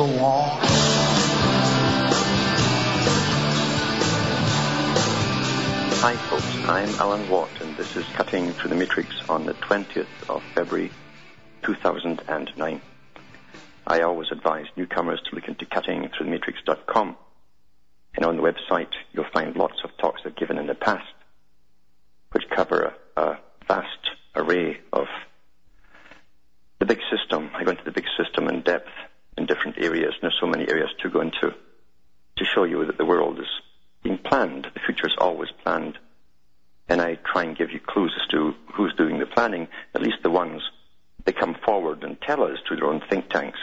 go on. Hi folks, I'm Alan Watt and this is Cutting Through the Matrix on the 20th of February 2009. I always advise newcomers to look into cuttingthroughthematrix.com and on the website you'll find lots of talks I've given in the past which cover a, a vast array of the big system. I go into the big system in depth in different areas and there's so many areas to go into to show you that the world is being planned. The future is always planned. And I try and give you clues as to who's doing the planning, at least the ones that come forward and tell us through their own think tanks.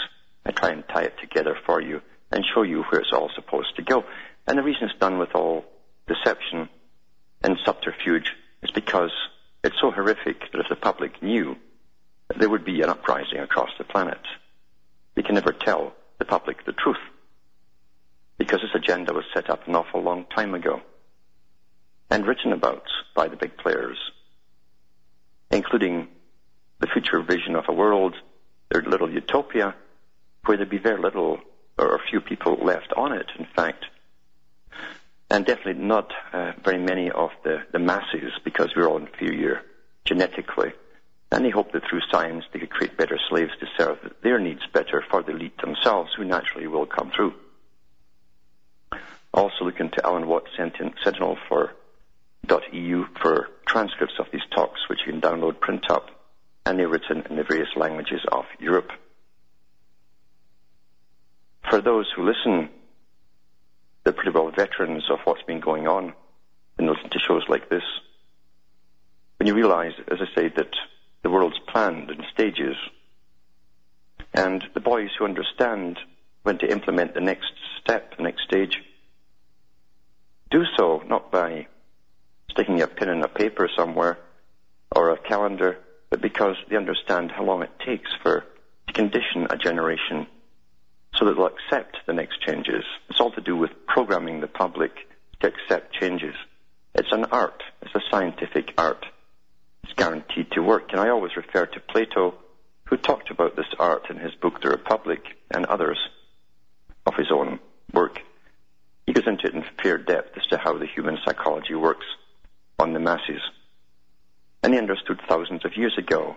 I try and tie it together for you and show you where it's all supposed to go. And the reason it's done with all deception and subterfuge is because it's so horrific that if the public knew, there would be an uprising across the planet. We can never tell the public the truth because this agenda was set up an awful long time ago and written about by the big players, including the future vision of a world, their little utopia, where there'd be very little or few people left on it, in fact, and definitely not uh, very many of the, the masses because we're all inferior genetically. And they hoped that through science they could create better slaves to serve their needs better for the elite themselves, who naturally will come through. Also look into Alan Watt Sentinel for .eu for transcripts of these talks, which you can download, print up, and they're written in the various languages of Europe. For those who listen, they're pretty well veterans of what's been going on and listen to shows like this. When you realize, as I say, that the world's planned in stages, and the boys who understand when to implement the next step, the next stage, do so not by sticking a pin in a paper somewhere or a calendar, but because they understand how long it takes for to condition a generation so that they'll accept the next changes. It's all to do with programming the public to accept changes. It's an art. It's a scientific art. It's guaranteed to work. And I always refer to Plato, who talked about this art in his book, The Republic, and others of his own work. He goes into it in fair depth as to how the human psychology works on the masses. And he understood thousands of years ago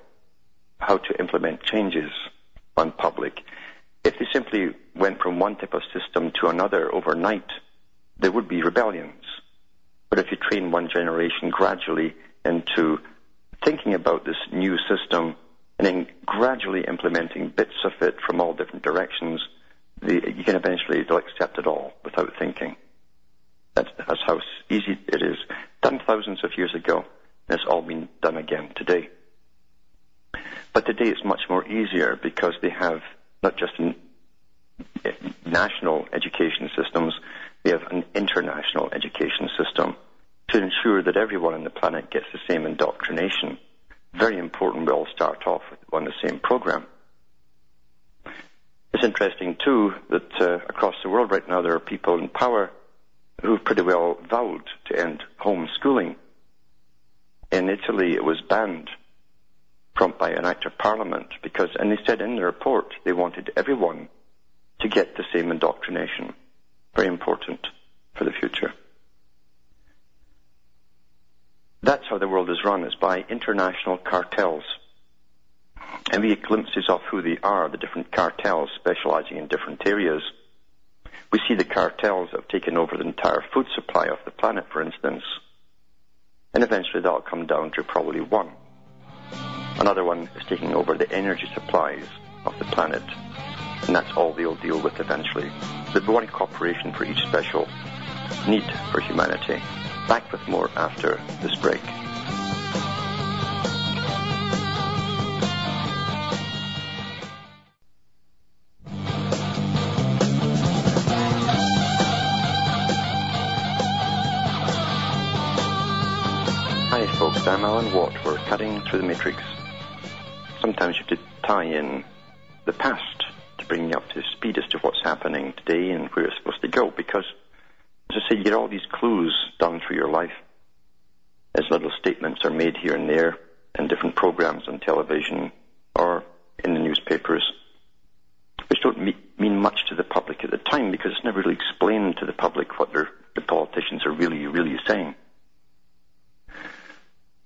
how to implement changes on public. If they simply went from one type of system to another overnight, there would be rebellions. But if you train one generation gradually into thinking about this new system and then gradually implementing bits of it from all different directions, the, you can eventually accept it all without thinking. That's, that's how easy it is. Done thousands of years ago, and it's all been done again today. But today it's much more easier because they have not just eh, national education systems, they have an international education system to ensure that everyone on the planet gets the same indoctrination. Very important we all start off on the same program. It's interesting too that uh, across the world right now there are people in power who've pretty well vowed to end homeschooling. In Italy, it was banned from by an act of parliament because, and they said in the report they wanted everyone to get the same indoctrination. Very important for the future. That's how the world is run, is by international cartels. And we get glimpses of who they are, the different cartels specializing in different areas. We see the cartels have taken over the entire food supply of the planet, for instance. And eventually that'll come down to probably one. Another one is taking over the energy supplies of the planet. And that's all they'll deal with eventually. There'll be one corporation for each special need for humanity. Back with more after this break. Hi folks, I'm Alan Watt. We're cutting through the matrix. Sometimes you have to tie in the past to bring you up to speed as to what's happening today and where it's supposed to go because as I say, you get all these clues down through your life as little statements are made here and there in different programs on television or in the newspapers, which don't mean much to the public at the time because it's never really explained to the public what the politicians are really, really saying.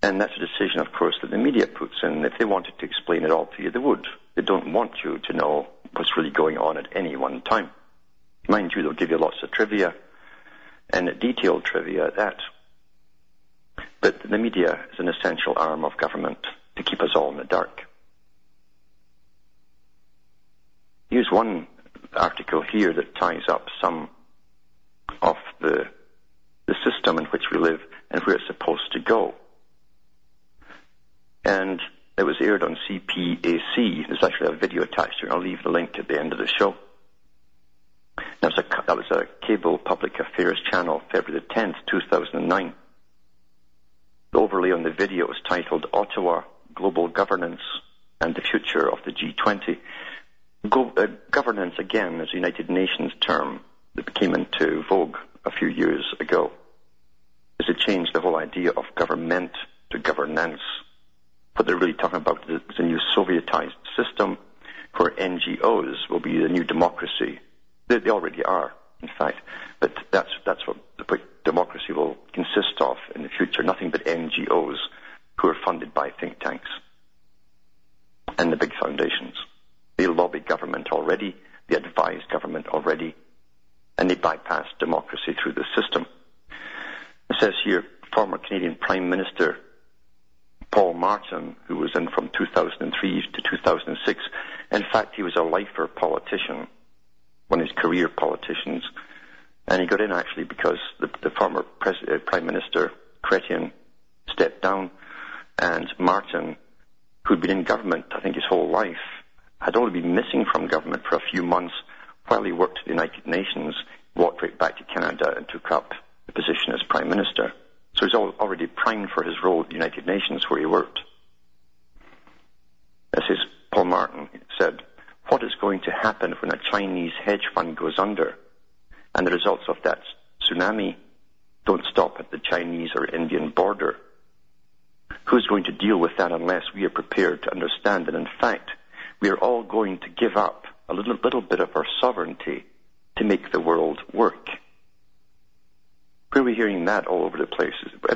And that's a decision, of course, that the media puts in. If they wanted to explain it all to you, they would. They don't want you to know what's really going on at any one time. Mind you, they'll give you lots of trivia, and detailed trivia at that. But the media is an essential arm of government to keep us all in the dark. Here's one article here that ties up some of the, the system in which we live and where it's supposed to go and it was aired on CPAC. There's actually a video attached to it. I'll leave the link at the end of the show. That was a, that was a cable public affairs channel, February the 10th, 2009. The overlay on the video was titled Ottawa Global Governance and the Future of the G20. Go, uh, governance, again, is a United Nations term that came into vogue a few years ago. As it changed the whole idea of government to governance what they're really talking about is a new Sovietized system where NGOs will be the new democracy. They, they already are, in fact, but that's, that's what, democracy will consist of in the future. Nothing but NGOs who are funded by think tanks and the big foundations. They lobby government already, they advise government already, and they bypass democracy through the system. It says here, former Canadian Prime Minister Paul Martin, who was in from 2003 to 2006. In fact, he was a lifer politician, one of his career politicians. And he got in actually because the, the former pres- uh, Prime Minister, Chrétien, stepped down, and Martin, who'd been in government, I think, his whole life, had only been missing from government for a few months while he worked at the United Nations, walked right back to Canada and took up the position as Prime Minister. So he's already primed for his role at the United Nations where he worked. As his Paul Martin said, what is going to happen when a Chinese hedge fund goes under and the results of that tsunami don't stop at the Chinese or Indian border? Who's going to deal with that unless we are prepared to understand that in fact we are all going to give up a little, little bit of our sovereignty to make the world work? Where are we hearing that all over the place?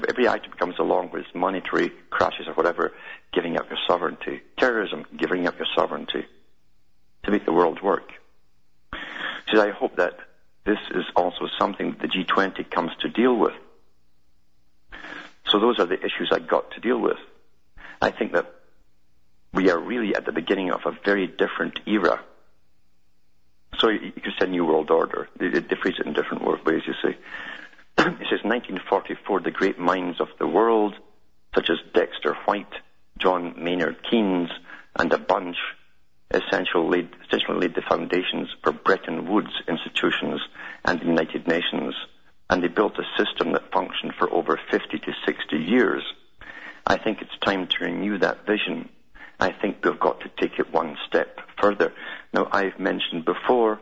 Every item comes along with monetary crashes or whatever, giving up your sovereignty. Terrorism, giving up your sovereignty to make the world work. So I hope that this is also something the G20 comes to deal with. So those are the issues I got to deal with. I think that we are really at the beginning of a very different era. So you, could say New World Order. It in different ways, you see. it says 1944, the great minds of the world, such as Dexter White, John Maynard Keynes, and a bunch, essentially laid, the foundations for Bretton Woods institutions and the United Nations, and they built a system that functioned for over 50 to 60 years. I think it's time to renew that vision. I think we've got to take it one step further. Now, I've mentioned before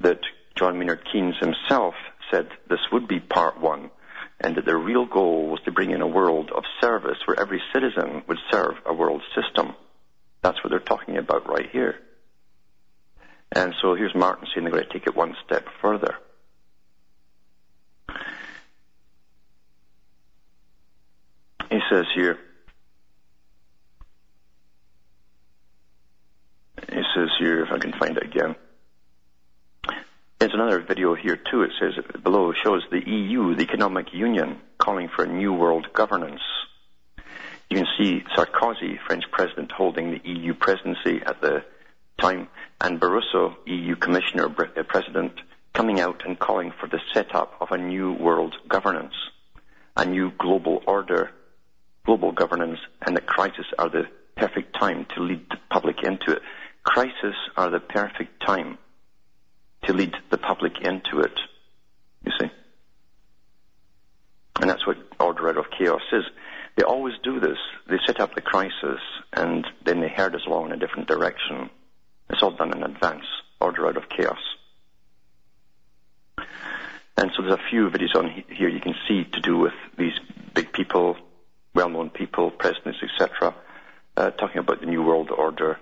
that John Maynard Keynes himself said this would be part one, and that their real goal was to bring in a world of service where every citizen would serve a world system. That's what they're talking about right here. And so here's Martin saying they're going to take it one step further. He says here, he says here, if I can find it again. There's another video here too. It says below shows the EU, the Economic Union, calling for a new world governance. You can see Sarkozy, French president, holding the EU presidency at the time, and Barroso, EU Commissioner uh, President, coming out and calling for the setup of a new world governance, a new global order, global governance, and the crisis are the perfect time to lead the public into it. Crisis are the perfect time to lead the public into it. You see? And that's what order out of chaos is. They always do this. They set up the crisis and then they herd us along in a different direction. It's all done in advance, order out of chaos. And so there's a few videos on here you can see to do with these big people, well-known people, presidents, etc., uh, talking about the New World Order.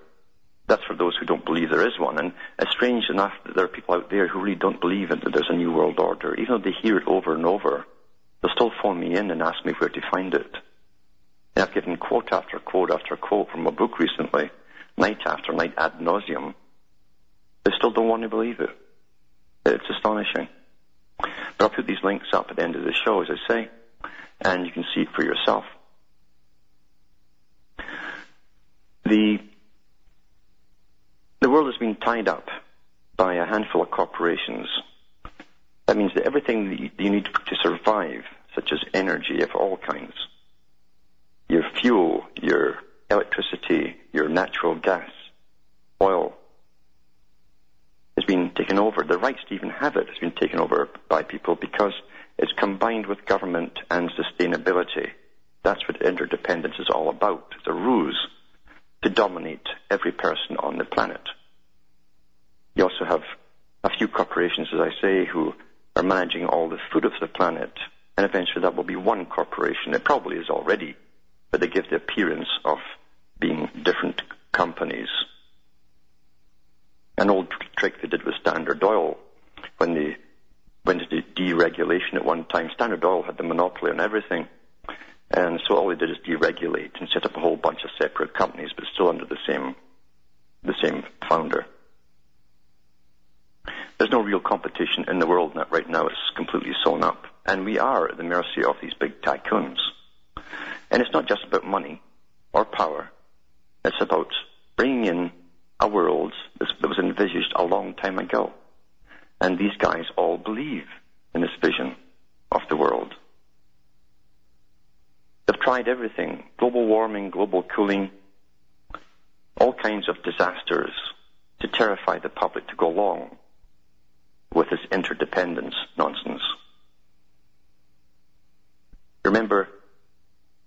That's for those who don't believe there is one. And it's strange enough that there are people out there who really don't believe that there's a New World Order. Even though they hear it over and over, they'll still phone me in and ask me where to find it. And I've given quote after quote after quote from a book recently, night after night ad nauseum. They still don't want to believe it. It's astonishing. But I'll put these links up at the end of the show, as I say, and you can see it for yourself. The, the world has been tied up by a handful of corporations. That means that everything that you, you need to survive, such as energy of all kinds, your fuel, your electricity, your natural gas, oil, has been taken over. The rights to even have it has been taken over by people because it's combined with government and sustainability. That's what interdependence is all about. It's a ruse to dominate every person on the planet. You also have a few corporations, as I say, who are managing all the food of the planet, and eventually that will be one corporation. It probably is already, but they give the appearance of being different companies. An old trick they did with Standard Oil when they went into deregulation at one time. Standard Oil had the monopoly on everything. And so all they did is deregulate and set up a whole bunch of separate companies, but still under the same, the same founder. There's no real competition in the world right now. It's completely sewn up. And we are at the mercy of these big tycoons. And it's not just about money or power. It's about bringing in a world that was envisaged a long time ago. And these guys all believe in this vision of the world. They've tried everything global warming, global cooling, all kinds of disasters to terrify the public to go along with this interdependence nonsense. Remember,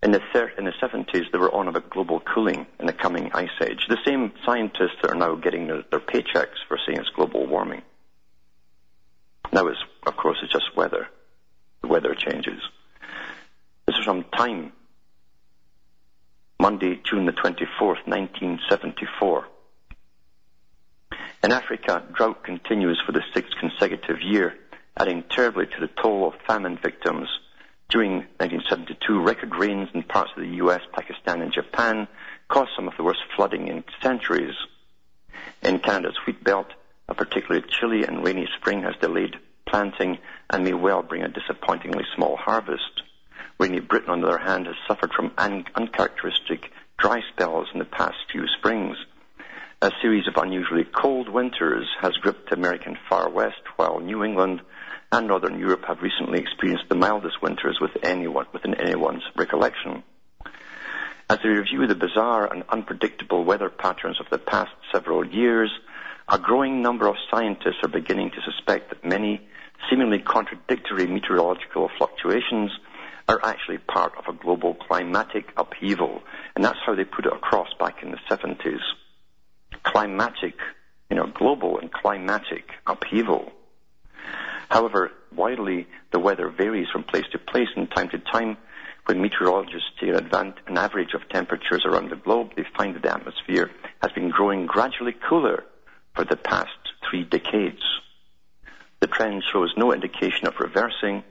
in the, thir- in the 70s, they were on about global cooling in the coming ice age. The same scientists that are now getting their, their paychecks for saying it's global warming. Now, it's, of course, it's just weather. The weather changes. This is from Time, Monday, June the 24th, 1974. In Africa, drought continues for the sixth consecutive year, adding terribly to the toll of famine victims during 1972, record rains in parts of the US, Pakistan, and Japan caused some of the worst flooding in centuries. In Canada's wheat belt, a particularly chilly and rainy spring has delayed planting and may well bring a disappointingly small harvest. Rainy Britain, on the other hand, has suffered from un- uncharacteristic dry spells in the past few springs. A series of unusually cold winters has gripped the American far west, while New England and Northern Europe have recently experienced the mildest winters with anyone, within anyone's recollection. As they review the bizarre and unpredictable weather patterns of the past several years, a growing number of scientists are beginning to suspect that many seemingly contradictory meteorological fluctuations are actually part of a global climatic upheaval. And that's how they put it across back in the 70s. Climatic, you know, global and climatic upheaval. However, widely the weather varies from place to place and time to time. When meteorologists take an average of temperatures around the globe, they find that the atmosphere has been growing gradually cooler for the past three decades. The trend shows no indication of reversing.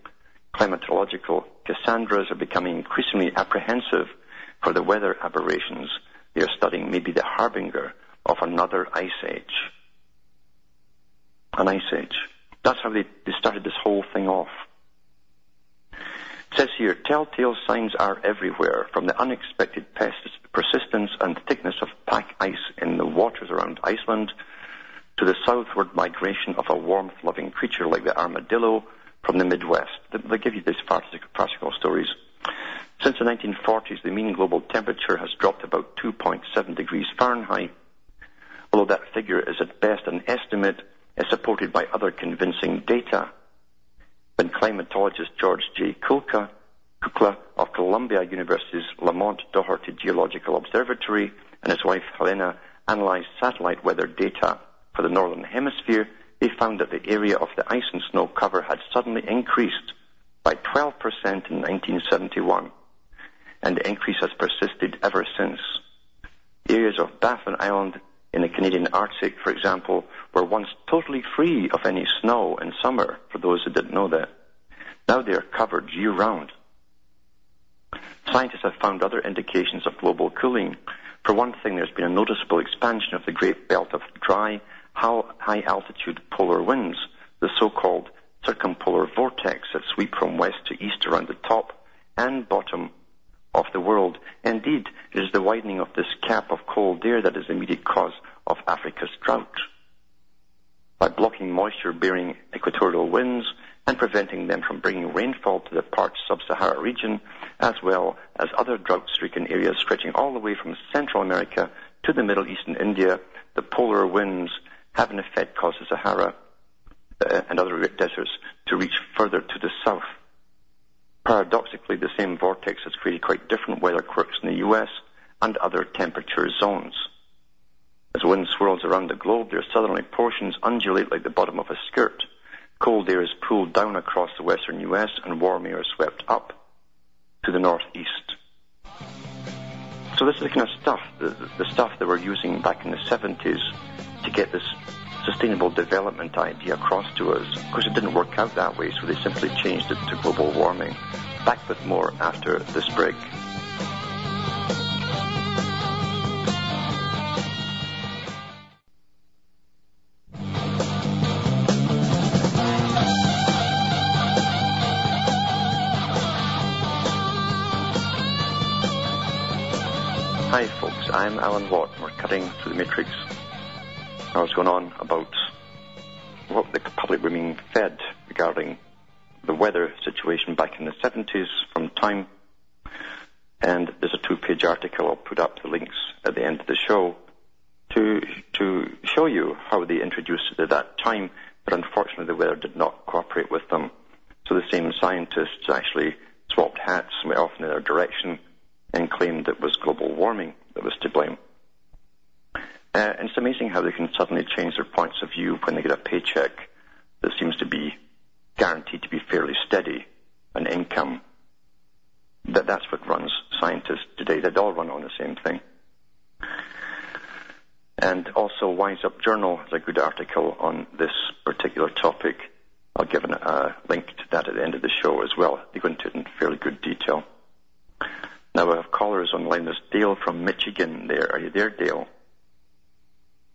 Climatological Cassandras are becoming increasingly apprehensive for the weather aberrations they are studying may be the harbinger of another ice age. An ice age. That's how they, they started this whole thing off. It says here, telltale signs are everywhere, from the unexpected persistence and thickness of pack ice in the waters around Iceland to the southward migration of a warmth-loving creature like the armadillo from the Midwest. They give you these farcical stories. Since the 1940s, the mean global temperature has dropped about 2.7 degrees Fahrenheit. Although that figure is at best an estimate, is supported by other convincing data. When climatologist George J. Kukla of Columbia University's Lamont Doherty Geological Observatory and his wife Helena analyzed satellite weather data for the Northern Hemisphere, they found that the area of the ice and snow cover had suddenly increased by 12% in 1971, and the increase has persisted ever since. Areas of Baffin Island in the Canadian Arctic, for example, were once totally free of any snow in summer, for those who didn't know that. Now they are covered year round. Scientists have found other indications of global cooling. For one thing, there's been a noticeable expansion of the great belt of dry, high altitude polar winds, the so-called circumpolar vortex that sweep from west to east around the top and bottom of the world. Indeed, it is the widening of this cap of cold air that is the immediate cause of Africa's drought. By blocking moisture-bearing equatorial winds and preventing them from bringing rainfall to the parched sub-Sahara region, as well as other drought-stricken areas stretching all the way from Central America to the Middle East and India, the polar winds have in effect caused the Sahara uh, and other deserts to reach further to the south. Paradoxically, the same vortex has created quite different weather quirks in the US and other temperature zones. As wind swirls around the globe, their southerly portions undulate like the bottom of a skirt. Cold air is pulled down across the western US and warm air is swept up to the northeast. So this is the kind of stuff, the, the stuff that we're using back in the 70s to get this sustainable development idea across to us. Of course, it didn't work out that way, so they simply changed it to global warming. Back with more after this break. Hi, folks. I'm Alan Watt. We're cutting through the matrix I was going on about what the public were being fed regarding the weather situation back in the 70s from Time. And there's a two-page article. I'll put up the links at the end of the show to to show you how they introduced it at that time. But unfortunately, the weather did not cooperate with them. So the same scientists actually swapped hats went off in their direction and claimed it was global warming that was to blame. Uh, and it's amazing how they can suddenly change their points of view when they get a paycheck that seems to be guaranteed to be fairly steady, an income. That that's what runs scientists today. They all run on the same thing. And also, Wise Up Journal has a good article on this particular topic. I'll give a uh, link to that at the end of the show as well. They go into it in fairly good detail. Now we have callers on line. There's Dale from Michigan there. Are you there, Dale?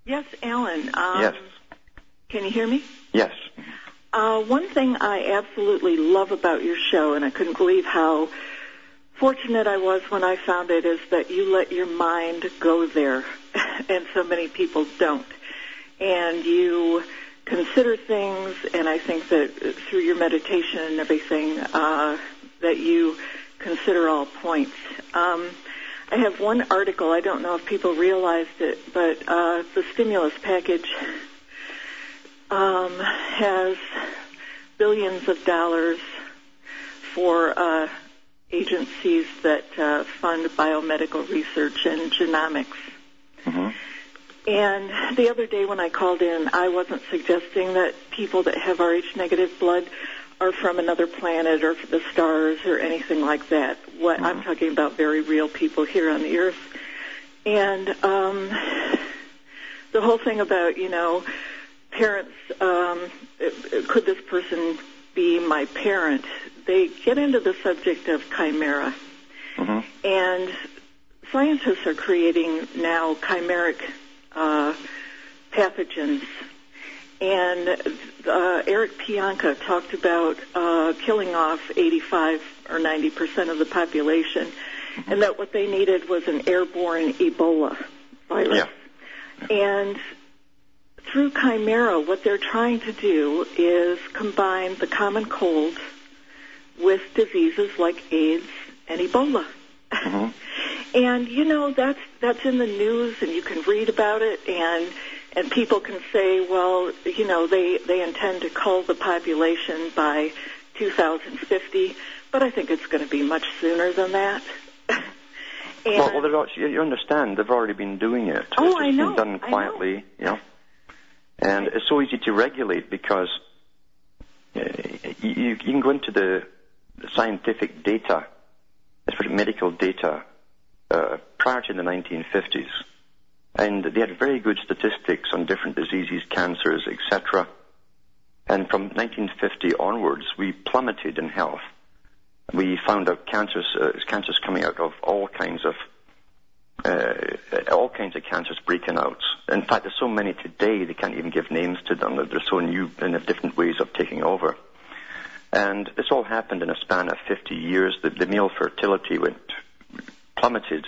Yes, Alan. Um, yes. Can you hear me? Yes. Uh, one thing I absolutely love about your show, and I couldn't believe how fortunate I was when I found it, is that you let your mind go there, and so many people don't. And you consider things, and I think that through your meditation and everything, uh, that you consider all points. Um, I have one article. I don't know if people realized it, but uh, the stimulus package um, has billions of dollars for uh, agencies that uh, fund biomedical research and genomics. Mm-hmm. And the other day when I called in, I wasn't suggesting that people that have Rh negative blood are from another planet or the stars or anything like that. What mm-hmm. I'm talking about, very real people here on the earth. And um, the whole thing about you know parents, um, could this person be my parent? They get into the subject of chimera, mm-hmm. and scientists are creating now chimeric uh, pathogens and uh, Eric Pianka talked about uh, killing off 85 or 90 percent of the population, mm-hmm. and that what they needed was an airborne Ebola virus. Yeah. And through Chimera, what they're trying to do is combine the common cold with diseases like AIDS and Ebola. Mm-hmm. and you know that's that's in the news, and you can read about it, and and people can say, well, you know, they they intend to cull the population by 2050, but I think it's going to be much sooner than that. and, well, well actually, you understand they've already been doing it. Oh, it's just I know. been done quietly, know. you know. And it's so easy to regulate because uh, you, you can go into the scientific data, especially medical data, uh, prior to the 1950s, and they had very good statistics on different diseases, cancers, etc. And from 1950 onwards, we plummeted in health. We found out cancers, uh, cancers coming out of all kinds of uh, all kinds of cancers breaking out. In fact, there's so many today they can't even give names to them. They're so new and have different ways of taking over. And this all happened in a span of 50 years. The, the male fertility went plummeted,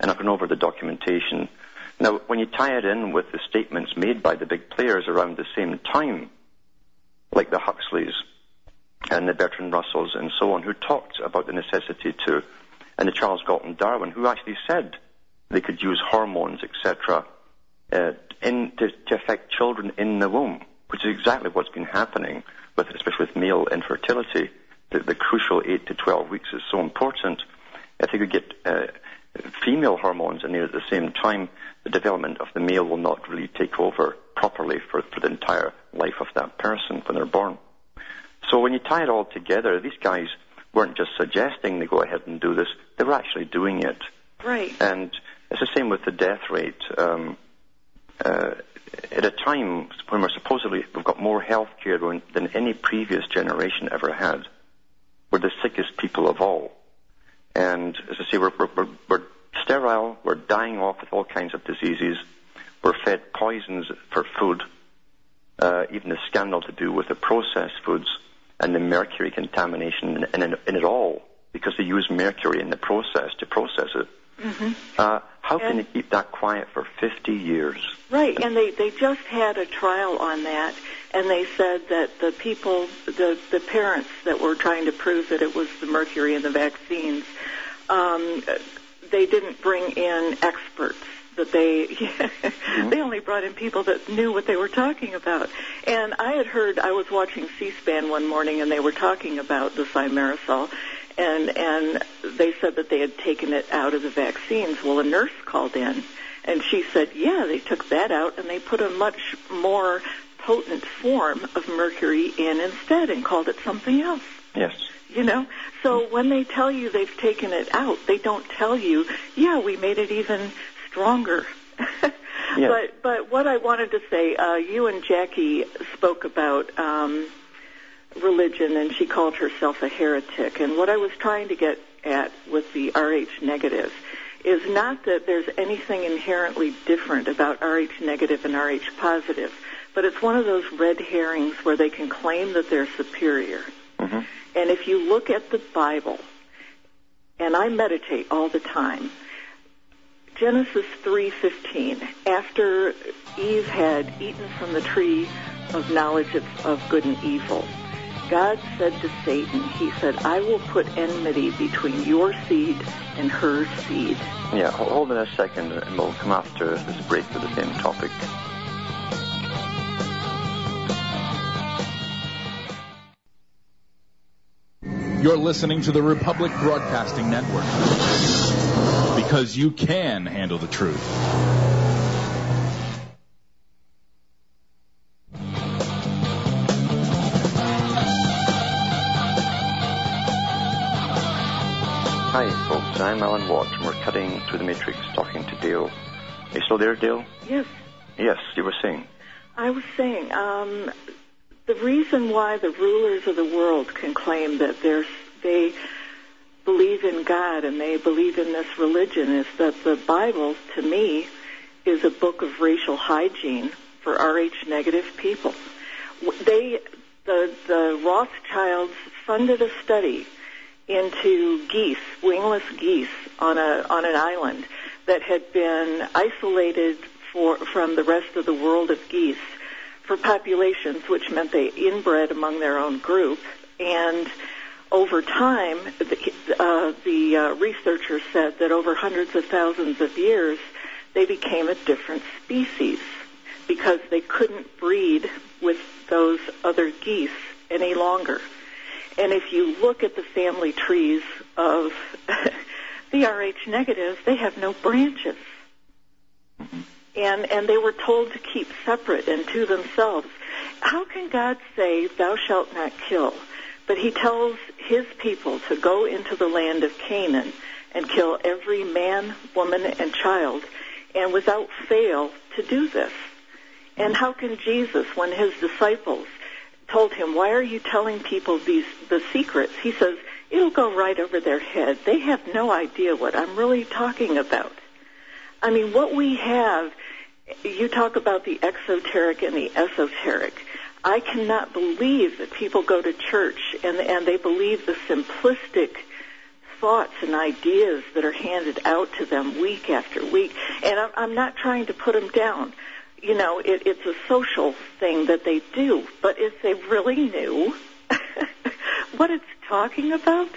and I've gone over the documentation. Now, when you tie it in with the statements made by the big players around the same time, like the Huxleys and the Bertrand Russells and so on, who talked about the necessity to, and the Charles Galton Darwin, who actually said they could use hormones, etc., uh, to, to affect children in the womb, which is exactly what's been happening, with, especially with male infertility. The, the crucial 8 to 12 weeks is so important. If you could get uh, female hormones in there at the same time, the development of the male will not really take over properly for, for the entire life of that person when they're born. So when you tie it all together, these guys weren't just suggesting they go ahead and do this, they were actually doing it. Right. And it's the same with the death rate. Um, uh, at a time when we're supposedly we've got more health care than any previous generation ever had, we're the sickest people of all. And as I say, we're, we're, we're sterile, we're dying off with all kinds of diseases, we're fed poisons for food, uh, even the scandal to do with the processed foods and the mercury contamination in, in, in, it all, because they use mercury in the process to process it. Mm-hmm. Uh, how can And- you keep that quiet for 50 years? Right, and they, they just had a trial on that, and they said that the people, the, the parents that were trying to prove that it was the mercury in the vaccines, um, they didn't bring in experts. That they they only brought in people that knew what they were talking about. And I had heard I was watching C-SPAN one morning, and they were talking about the thimerosal, and and they said that they had taken it out of the vaccines. Well, a nurse called in, and she said, yeah, they took that out and they put a much more potent form of mercury in instead and called it something else. Yes. You know, so when they tell you they've taken it out, they don't tell you, yeah, we made it even stronger. Yeah. But but what I wanted to say, uh, you and Jackie spoke about um, religion, and she called herself a heretic. And what I was trying to get at with the Rh negative is not that there's anything inherently different about Rh negative and Rh positive, but it's one of those red herrings where they can claim that they're superior. hmm And if you look at the Bible, and I meditate all the time, Genesis 3:15, after Eve had eaten from the tree of knowledge of, of good and evil, God said to Satan, he said, I will put enmity between your seed and her seed. Yeah, hold on a second and we'll come after this break to the same topic. You're listening to the Republic Broadcasting Network. Because you can handle the truth. Folks. I'm Alan Watt, and we're cutting through the matrix talking to Dale. Are you still there, Dale? Yes, Yes, you were saying. I was saying, um, the reason why the rulers of the world can claim that they believe in God and they believe in this religion is that the Bible, to me, is a book of racial hygiene for Rh negative people. They, the, the Rothschilds funded a study into geese, wingless geese, on a on an island that had been isolated for from the rest of the world of geese for populations, which meant they inbred among their own group. And over time, the, uh, the uh, researchers said that over hundreds of thousands of years, they became a different species because they couldn't breed with those other geese any longer. And if you look at the family trees of the Rh negatives, they have no branches. And, and they were told to keep separate and to themselves. How can God say, thou shalt not kill? But he tells his people to go into the land of Canaan and kill every man, woman, and child, and without fail to do this. And how can Jesus, when his disciples told him, why are you telling people these, the secrets? He says, it'll go right over their head. They have no idea what I'm really talking about. I mean, what we have, you talk about the exoteric and the esoteric. I cannot believe that people go to church and, and they believe the simplistic thoughts and ideas that are handed out to them week after week. And I'm, I'm not trying to put them down. You know, it, it's a social thing that they do. But if they really knew what it's talking about,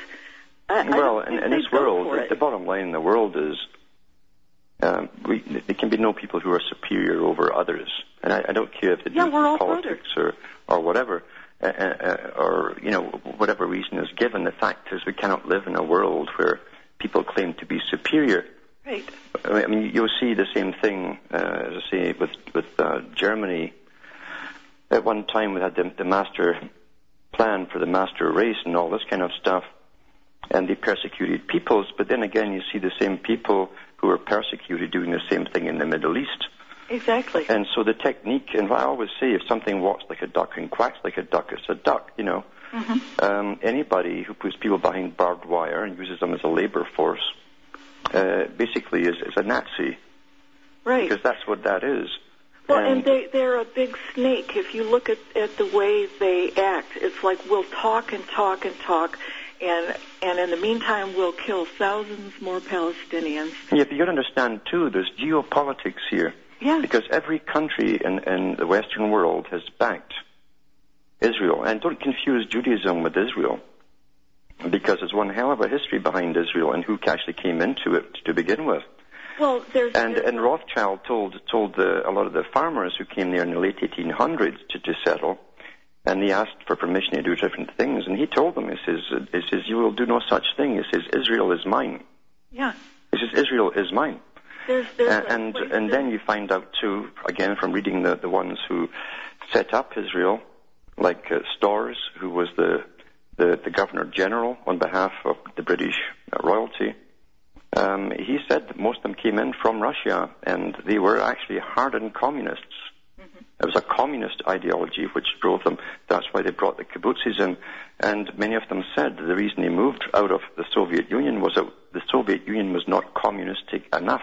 I, well, I in, in this world, the, the bottom line in the world is um, we, there can be no people who are superior over others, and I, I don't care if they yeah, do politics or or whatever, uh, uh, or you know whatever reason is given. The fact is, we cannot live in a world where people claim to be superior. Right. I mean, you'll see the same thing, uh, as I say, with with uh, Germany. At one time, we had the, the master plan for the master race and all this kind of stuff, and they persecuted peoples. But then again, you see the same people who are persecuted doing the same thing in the Middle East. Exactly. And so the technique, and I always say, if something walks like a duck and quacks like a duck, it's a duck, you know. Mm-hmm. Um, anybody who puts people behind barbed wire and uses them as a labor force uh, basically is, is a Nazi. Right. Because that's what that is. Well, and, and they, they're a big snake. If you look at, at the way they act, it's like we'll talk and talk and talk, and and in the meantime we'll kill thousands more Palestinians. Yeah, but you got to understand too. There's geopolitics here. Yeah. Because every country in, in the Western world has backed Israel, and don't confuse Judaism with Israel, because there's one hell of a history behind Israel and who actually came into it to begin with. Well, there's and there's and Rothschild told told the, a lot of the farmers who came there in the late 1800s to, to settle, and he asked for permission to do different things, and he told them, he says, he says, you will do no such thing. He says, Israel is mine. Yeah. He says, Israel is mine. There's, there's and a and in- then you find out too, again from reading the the ones who set up Israel, like uh, Storrs, who was the, the the governor general on behalf of the British royalty. Um, he said that most of them came in from Russia, and they were actually hardened communists. It was a communist ideology which drove them. That's why they brought the kibbutzes in. And many of them said the reason they moved out of the Soviet Union was that the Soviet Union was not communistic enough.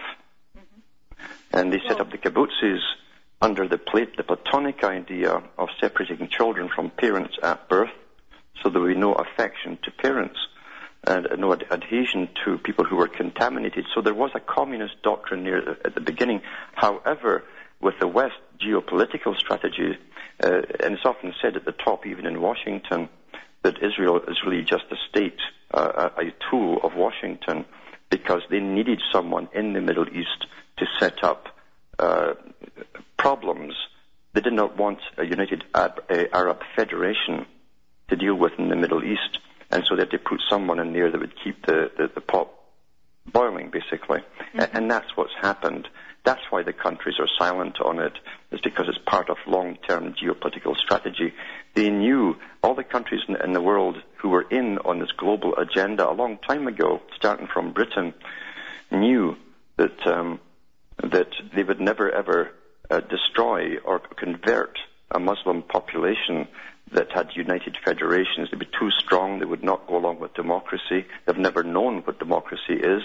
And they set Well- up the kibbutzes under the, plat- the Platonic idea of separating children from parents at birth, so there would be no affection to parents and no ad- adhesion to people who were contaminated. So there was a communist doctrine near the, at the beginning. However, with the West geopolitical strategy, uh, and it's often said at the top, even in Washington, that Israel is really just a state, uh, a, a tool of Washington, because they needed someone in the Middle East to set up uh, problems. They did not want a united Arab, Arab Federation to deal with in the Middle East, and so they had to put someone in there that would keep the, the, the pot boiling, basically. A- And that's what's happened. That's why the countries are silent on it, is because it's part of long-term geopolitical strategy. They knew, all the countries in, in the world who were in on this global agenda a long time ago, starting from Britain, knew that um, that they would never ever uh, destroy or convert a Muslim population that had united federations. They'd be too strong. They would not go along with democracy. They've never known what democracy is.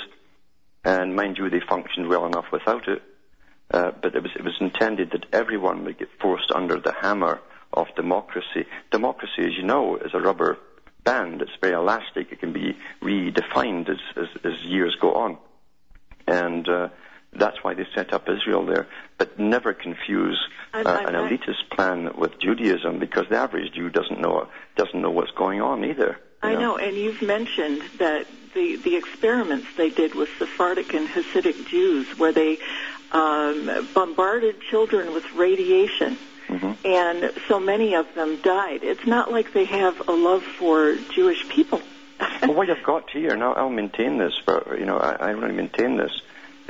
And mind you, they functioned well enough without it. Uh, but it was, it was intended that everyone would get forced under the hammer of democracy. Democracy, as you know, is a rubber band. It's very elastic. It can be redefined as, as, as years go on. And uh, that's why they set up Israel there. But never confuse uh, an elitist plan with Judaism because the average Jew doesn't know doesn't know what's going on either. I know, and you've mentioned that the the experiments they did with Sephardic and Hasidic Jews, where they um, bombarded children with radiation, Mm-hmm. and so many of them died. It's not like they have a love for Jewish people. well, what you've got here, and I'll, I'll maintain this, for, you know, I, I really maintain this.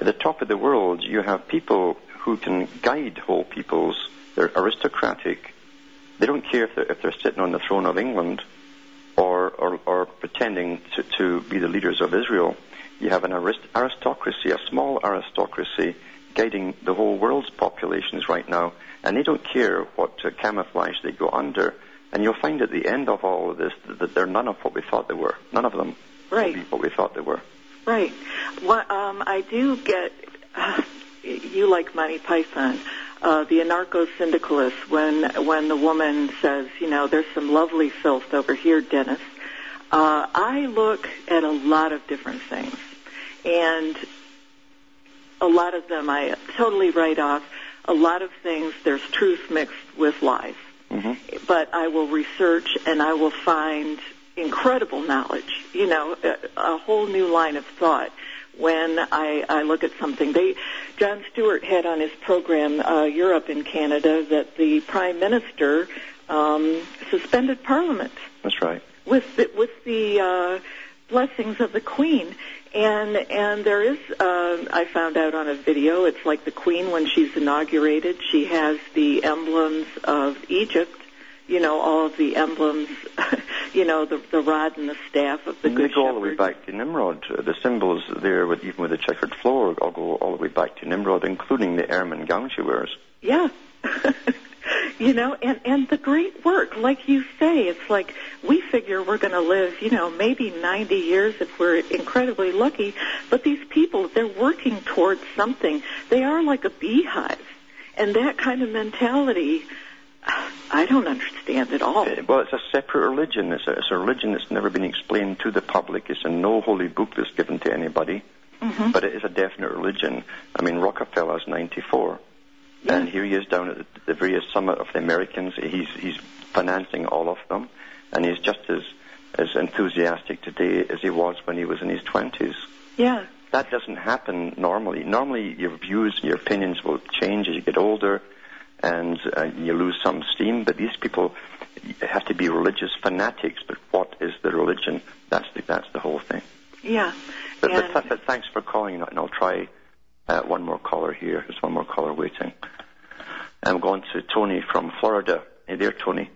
At the top of the world, you have people who can guide whole peoples. They're aristocratic. They don't care if they're, if they're sitting on the throne of England or, or, or pretending to, to be the leaders of Israel. You have an arist- aristocracy, a small aristocracy, guiding the whole world's populations right now, and they don't care what uh, camouflage they go under. And you'll find at the end of all of this that they're none of what we thought they were. None of them Right. be what we thought they were. Right. What um, I do get, uh, you like Monty Python, uh, the anarcho-syndicalist, when when the woman says, you know, there's some lovely filth over here, Dennis. Uh, I look at a lot of different things, and a lot of them I totally write off. A lot of things there's truth mixed with lies hmm but I will research and I will find incredible knowledge, you know, a, a whole new line of thought when I, I look at something. They, Jon Stewart had on his program uh, Europe and Canada that the Prime Minister um, suspended Parliament That's right. with the, with the uh, blessings of the Queen. And and there is, uh, I found out on a video, it's like the Queen when she's inaugurated. She has the emblems of Egypt, you know, all of the emblems, you know, the the rod and the staff of the And they Good go all the way back to Nimrod. Uh, The symbols there, with even with the checkered floor, all go all the way back to Nimrod, including the ermine gown she wears. Yeah. you know, and and the great work, like you say, it's like we figure we're going to live, you know, maybe 90 years if we're incredibly lucky, but these people, they're working towards something. They are like a beehive. And that kind of mentality, I don't understand at all. Uh, Well, it's a separate religion. It's a, it's a religion that's never been explained to the public. It's in no holy book that's given to anybody. Mhm. But it is a definite religion. I mean, Rockefeller's 94. And here he is down at the, the various summit of the Americans. He's, he's financing all of them. And he's just as, as enthusiastic today as he was when he was in his 20s. Yeah. That doesn't happen normally. Normally, your views and your opinions will change as you get older, and uh, you lose some steam. But these people have to be religious fanatics. But what is the religion? That's the that's the whole thing. Yeah. But, And- but, but thanks for calling, and I'll try uh, one more caller here. There's one more caller waiting. I'm going to Tony from Florida. Hey there, Tony.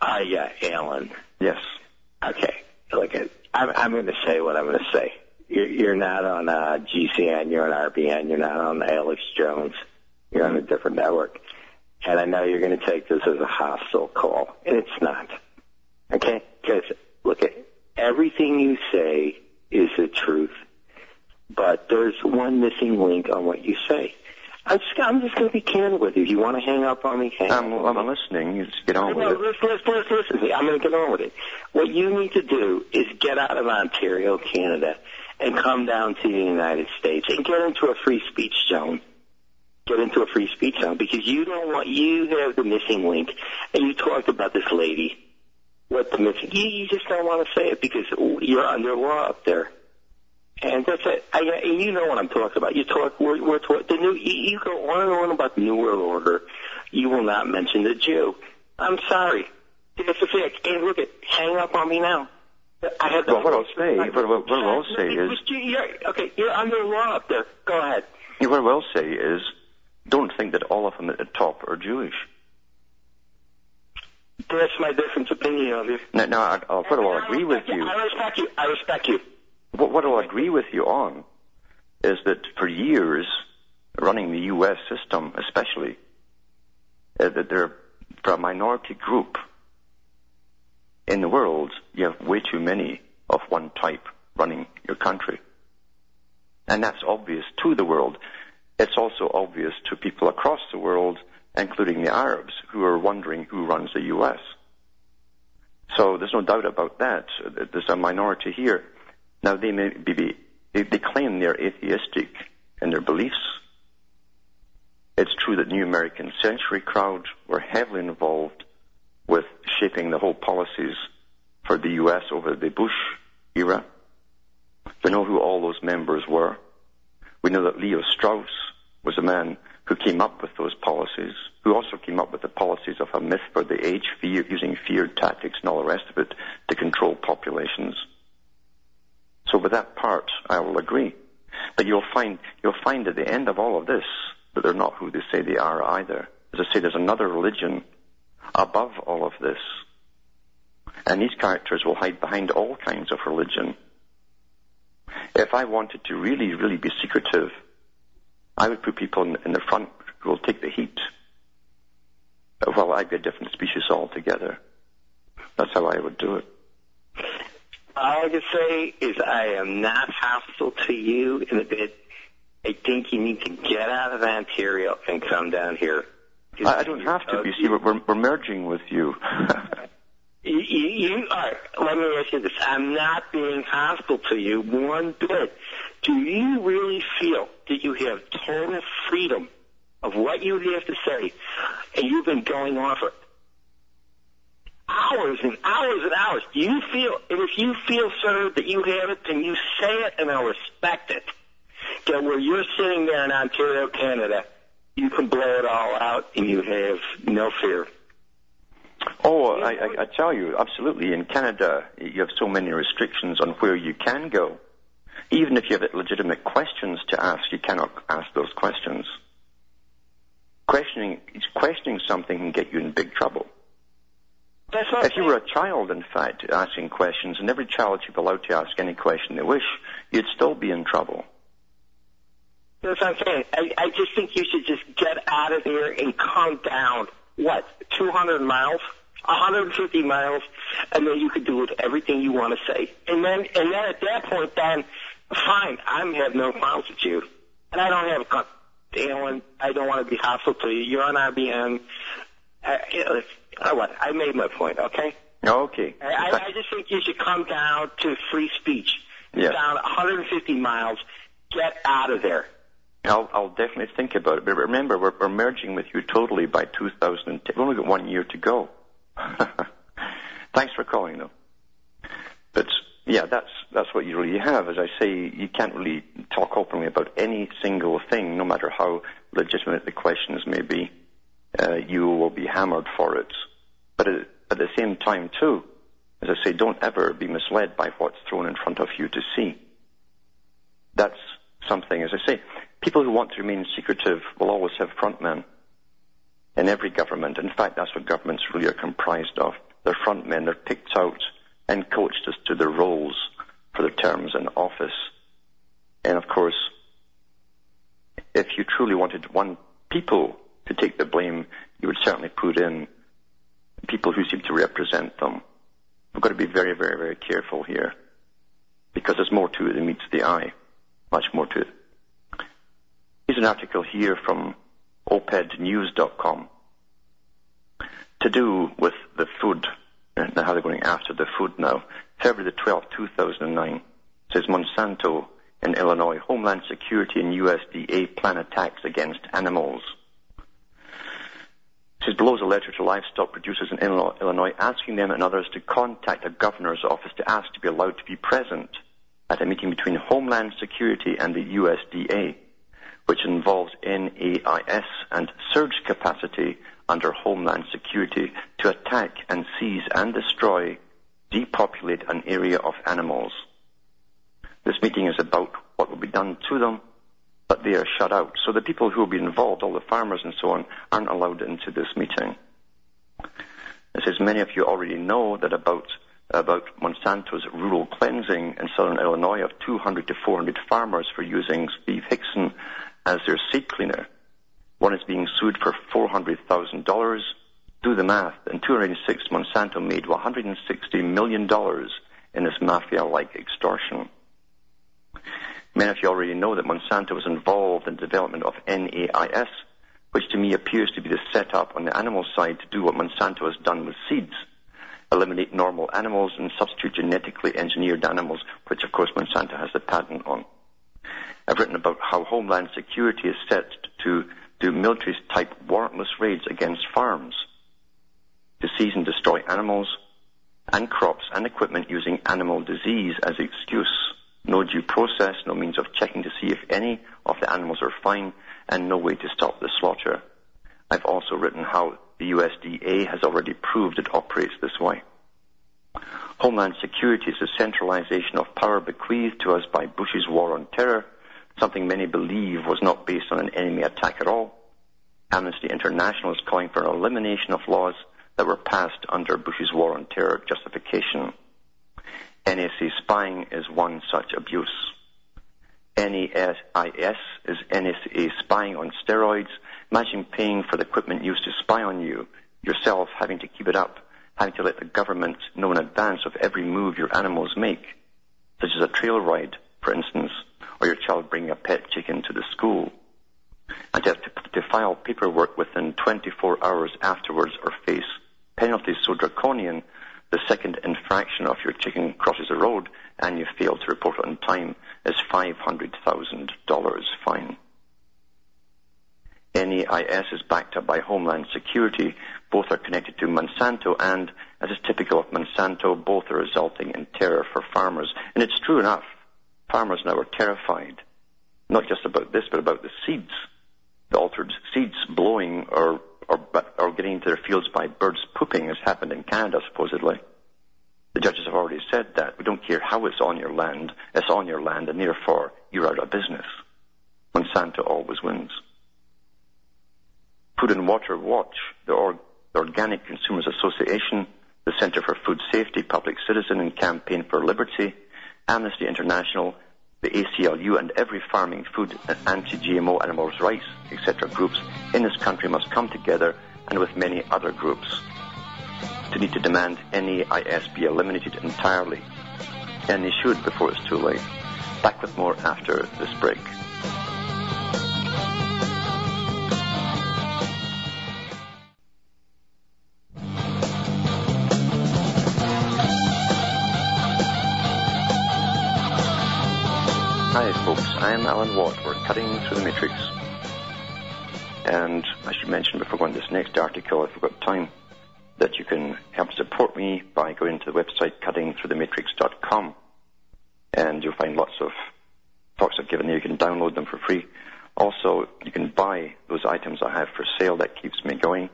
Uh, yeah, Alan. Yes. Okay. Look, I'm, I'm going to say what I'm going to say. You're, you're not on uh, GCN. You're on RBN. You're not on Alex Jones. You're on a different network. And I know you're going to take this as a hostile call, and it's not. Okay? Because look at everything you say is the truth, but there's one missing link on what you say. I'm just, I'm just going to be candid with you. If you want to hang up on me, hang I'm, I'm listening. You just get on No, with it. listen, listen, listen, listen to me. I'm going to get on with it. What you need to do is get out of Ontario, Canada, and come down to the United States and get into a free speech zone. Get into a free speech zone because you don't want, you have the missing link. And you talked about this lady. What the missing, you, you just don't want to say it because you're under law up there. And that's it. I, and you know what I'm talking about. You talk, we're, we're talk, the new, you, you go on and on about the New World Order. You will not mention the Jew. I'm sorry. It's a fact. And look at, hang up on me now. I have Well, what I'll say- what- what- what I'll say is- You're, okay, you're under law up there. Go ahead. What I will say is, don't think that all of them at the top are Jewish. That's my different opinion of you. No, no I, I'll, what I'll agree with you, I respect you. I respect you. what, what I'll agree with you on, is that for years, running the U.S. system, especially, uh, that there, for a minority group in the world, you have way too many of one type running your country. And that's obvious to the world. It's also obvious to people across the world, including the Arabs, who are wondering who runs the U.S. So there's no doubt about that. There's a minority here. Now they may be, they, claim they're atheistic in their beliefs. It's true that New American Century crowd were heavily involved with shaping the whole policies for the U.S. over the Bush era. We know who all those members were. We know that Leo Strauss was a man who came up with those policies, who also came up with the policies of a myth for the age, fear, using fear tactics and all the rest of it to control populations. So with that part, I will agree. But you'll find, you'll find at the end of all of this that they're not who they say they are either. As I say, there's another religion above all of this. And these characters will hide behind all kinds of religion. If I wanted to really, really be secretive, I would put people in, in the front who will take the heat. Well, I'd be a different species altogether. That's how I would do it. All I can say is I am not hostile to you in a bit. I think you need to get out of Ontario and come down here. I, I don't have to. You see, we're, we're merging with you. You, you, you are, let me ask you this. I'm not being hostile to you one bit. Do you really feel that you have total freedom of what you have to say and you've been going off for hours and hours and hours? Do you feel, and if you feel, sir, that you have it, then you say it and I'll respect it. That where you're sitting there in Ontario, Canada, you can blow it all out and you have no fear. Oh, I, I, I tell you, absolutely. In Canada, you have so many restrictions on where you can go. Even if you have legitimate questions to ask, you cannot ask those questions. Questioning, questioning something can get you in big trouble. That's If you were a child, in fact, asking questions, and every child should be allowed to ask any question they wish, you'd still be in trouble. That's what I'm saying. I, I just think you should just get out of here and come down. What? 200 miles? 150 miles, and then you could do with everything you want to say. And then, and then at that point, then, fine, I have no problems with you. And I don't have a con- Alan, I don't want to be hostile to you. You're on RBN. Uh, you know, I, what? I made my point, okay? Okay. I, I I just think you should come down to free speech. Yes. Down 150 miles. Get out of there. I'll, I'll definitely think about it. But remember, we're, we're merging with you totally by 2010. We've only got one year to go. Thanks for calling, though. But yeah, that's that's what you really have. As I say, you can't really talk openly about any single thing, no matter how legitimate the questions may be. Uh, you will be hammered for it. But at, at the same time, too, as I say, don't ever be misled by what's thrown in front of you to see. That's something, as I say, people who want to remain secretive will always have frontmen in every government. In fact, that's what governments really are comprised of. They're frontmen. They're picked out and coached as to their roles for their terms in office. And of course, if you truly wanted one people to take the blame, you would certainly put in people who seem to represent them. We've got to be very, very, very careful here because there's more to it than meets the eye. Much more to it. Here's an article here from opednews.com to do with the food how they're going after the food now. February the 12th, 2009 says Monsanto in Illinois, Homeland Security and USDA plan attacks against animals. Says blows a letter to livestock producers in Illinois asking them and others to contact the governor's office to ask to be allowed to be present at a meeting between Homeland Security and the USDA which involves NAIS and surge capacity under Homeland Security to attack and seize and destroy, depopulate an area of animals. This meeting is about what will be done to them, but they are shut out. So the people who will be involved, all the farmers and so on, aren't allowed into this meeting. It says many of you already know that about about Monsanto's rural cleansing in southern Illinois of 200 to 400 farmers for using Steve Hickson as their seed cleaner. One is being sued for $400,000. Do the math. In 206, Monsanto made $160 million in this mafia-like extortion. Many of you already know that Monsanto was involved in the development of NAIS, which to me appears to be the setup on the animal side to do what Monsanto has done with seeds. Eliminate normal animals and substitute genetically engineered animals, which of course Monsanto has the patent on. I've written about how Homeland Security is set to do military type warrantless raids against farms to seize and destroy animals and crops and equipment using animal disease as excuse. No due process, no means of checking to see if any of the animals are fine, and no way to stop the slaughter. I've also written how the USDA has already proved it operates this way. Homeland Security is a centralization of power bequeathed to us by Bush's war on terror, something many believe was not based on an enemy attack at all. Amnesty International is calling for an elimination of laws that were passed under Bush's war on terror justification. NSA spying is one such abuse. NAIS is NSA spying on steroids. Imagine paying for the equipment used to spy on you, yourself having to keep it up, having to let the government know in advance of every move your animals make, such as a trail ride, for instance, or your child bringing a pet chicken to the school. And to have to, to file paperwork within 24 hours afterwards or face penalties so draconian the second infraction of your chicken crosses the road and you fail to report it on time is $500,000 fine. NAIS is backed up by Homeland Security. Both are connected to Monsanto and, as is typical of Monsanto, both are resulting in terror for farmers. And it's true enough. Farmers now are terrified. Not just about this, but about the seeds. The altered seeds blowing or, or, or getting into their fields by birds pooping has happened in Canada, supposedly. The judges have already said that. We don't care how it's on your land. It's on your land, and therefore you're out of business. Monsanto always wins. Food and Water Watch, the, Or- the Organic Consumers Association, the Center for Food Safety, Public Citizen, and Campaign for Liberty, Amnesty International, the ACLU, and every farming, food, and anti-GMO animals rights, etc. groups in this country must come together, and with many other groups, to need to demand NAIS be eliminated entirely. And they should before it's too late. Back with more after this break. Am Alan Watt. We're cutting through the matrix. And I should mention before going to this next article, if we've got time, that you can help support me by going to the website cuttingthroughthematrix.com. And you'll find lots of talks I've given there. You can download them for free. Also, you can buy those items I have for sale. That keeps me going.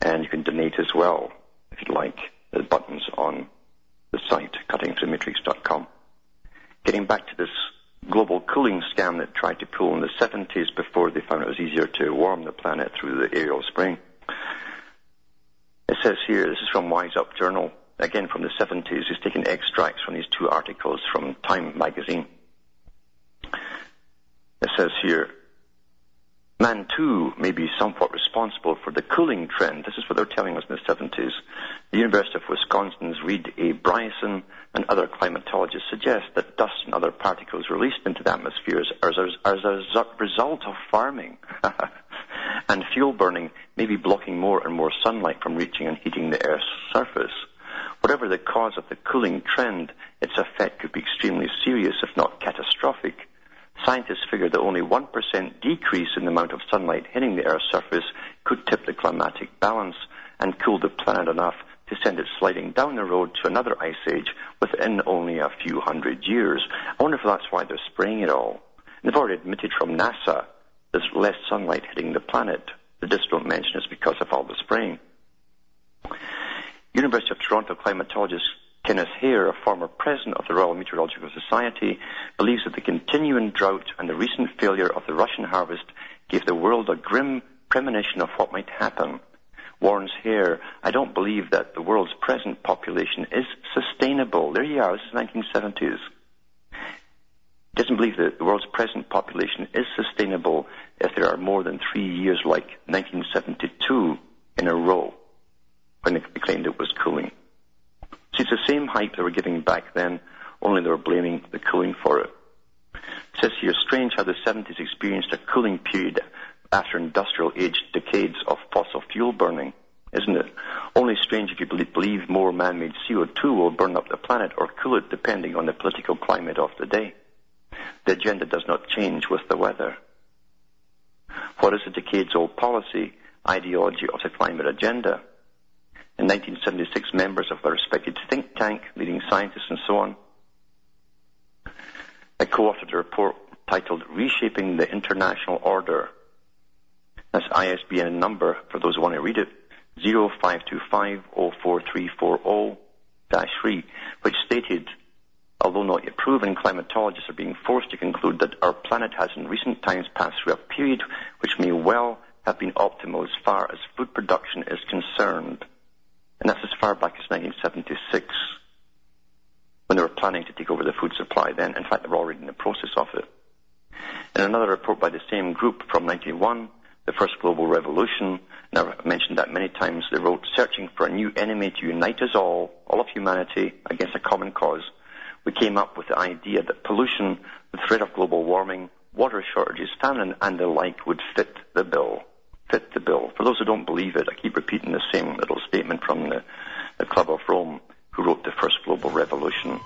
And you can donate as well, if you'd like. There's buttons on the site, cuttingthroughthematrix.com. Getting back to this global cooling scam that tried to pull in the 70s before they found it was easier to warm the planet through the aerial spring. It says here, this is from Wise Up Journal, again from the 70s. He's taken extracts from these two articles from Time magazine. It says here, man too may be somewhat responsible for the cooling trend. This is what they're telling us in the 70s. The University of Wisconsin's Reid A. Bryson and other climatologists suggest that dust and other particles released into the atmosphere as a result of farming and fuel burning may be blocking more and more sunlight from reaching and heating the Earth's surface. Whatever the cause of the cooling trend, its effect could be extremely serious, if not catastrophic. Scientists figure that only 1% decrease in the amount of sunlight hitting the Earth's surface could tip the climatic balance and cool the planet enough to send it sliding down the road to another ice age within only a few hundred years. I wonder if that's why they're spraying it all. And they've already admitted from NASA there's less sunlight hitting the planet. They just don't mention it's because of all the spraying. University of Toronto climatologist Kenneth Hare, a former president of the Royal Meteorological Society, believes that the continuing drought and the recent failure of the Russian harvest gave the world a grim premonition of what might happen. Warns Hare, I don't believe that the world's present population is sustainable. There you are, this is 1970s. Doesn't believe that the world's present population is sustainable if there are more than three years like 1972 in a row when they claimed it was cooling. See, it's the same hype they were giving back then, only they were blaming the cooling for it. It says here, strange how the 70s experienced a cooling period after industrial age decades of fossil fuel burning, isn't it? Only strange if you believe more man-made CO2 will burn up the planet or cool it depending on the political climate of the day. The agenda does not change with the weather. What is the decades-old policy, ideology of the climate agenda? In 1976, members of a respected think tank, leading scientists and so on, I co-authored a report titled Reshaping the International Order That's ISBN number for those who want to read it, 0525-04340-3, which stated, although not yet proven, climatologists are being forced to conclude that our planet has in recent times passed through a period which may well have been optimal as far as food production is concerned. And that's as far back as 1976, when they were planning to take over the food supply then. In fact, they were already in the process of it. In another report by the same group from 1991, the first global revolution, and I've mentioned that many times, they wrote, searching for a new enemy to unite us all, all of humanity, against a common cause. We came up with the idea that pollution, the threat of global warming, water shortages, famine, and the like would fit the bill fit the bill. For those who don't believe it, I keep repeating the same little statement from the, the Club of Rome, who wrote the first global revolution.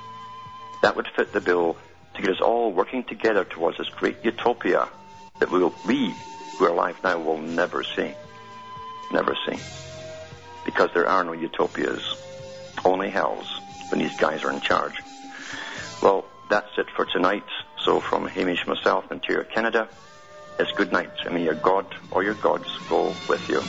That would fit the bill to get us all working together towards this great utopia that we, will, we who are alive now will never see. Never see. Because there are no utopias, only hells when these guys are in charge. Well, that's it for tonight. So from Hamish myself, Ontario, Canada, is good night, and may your God or your gods go with you.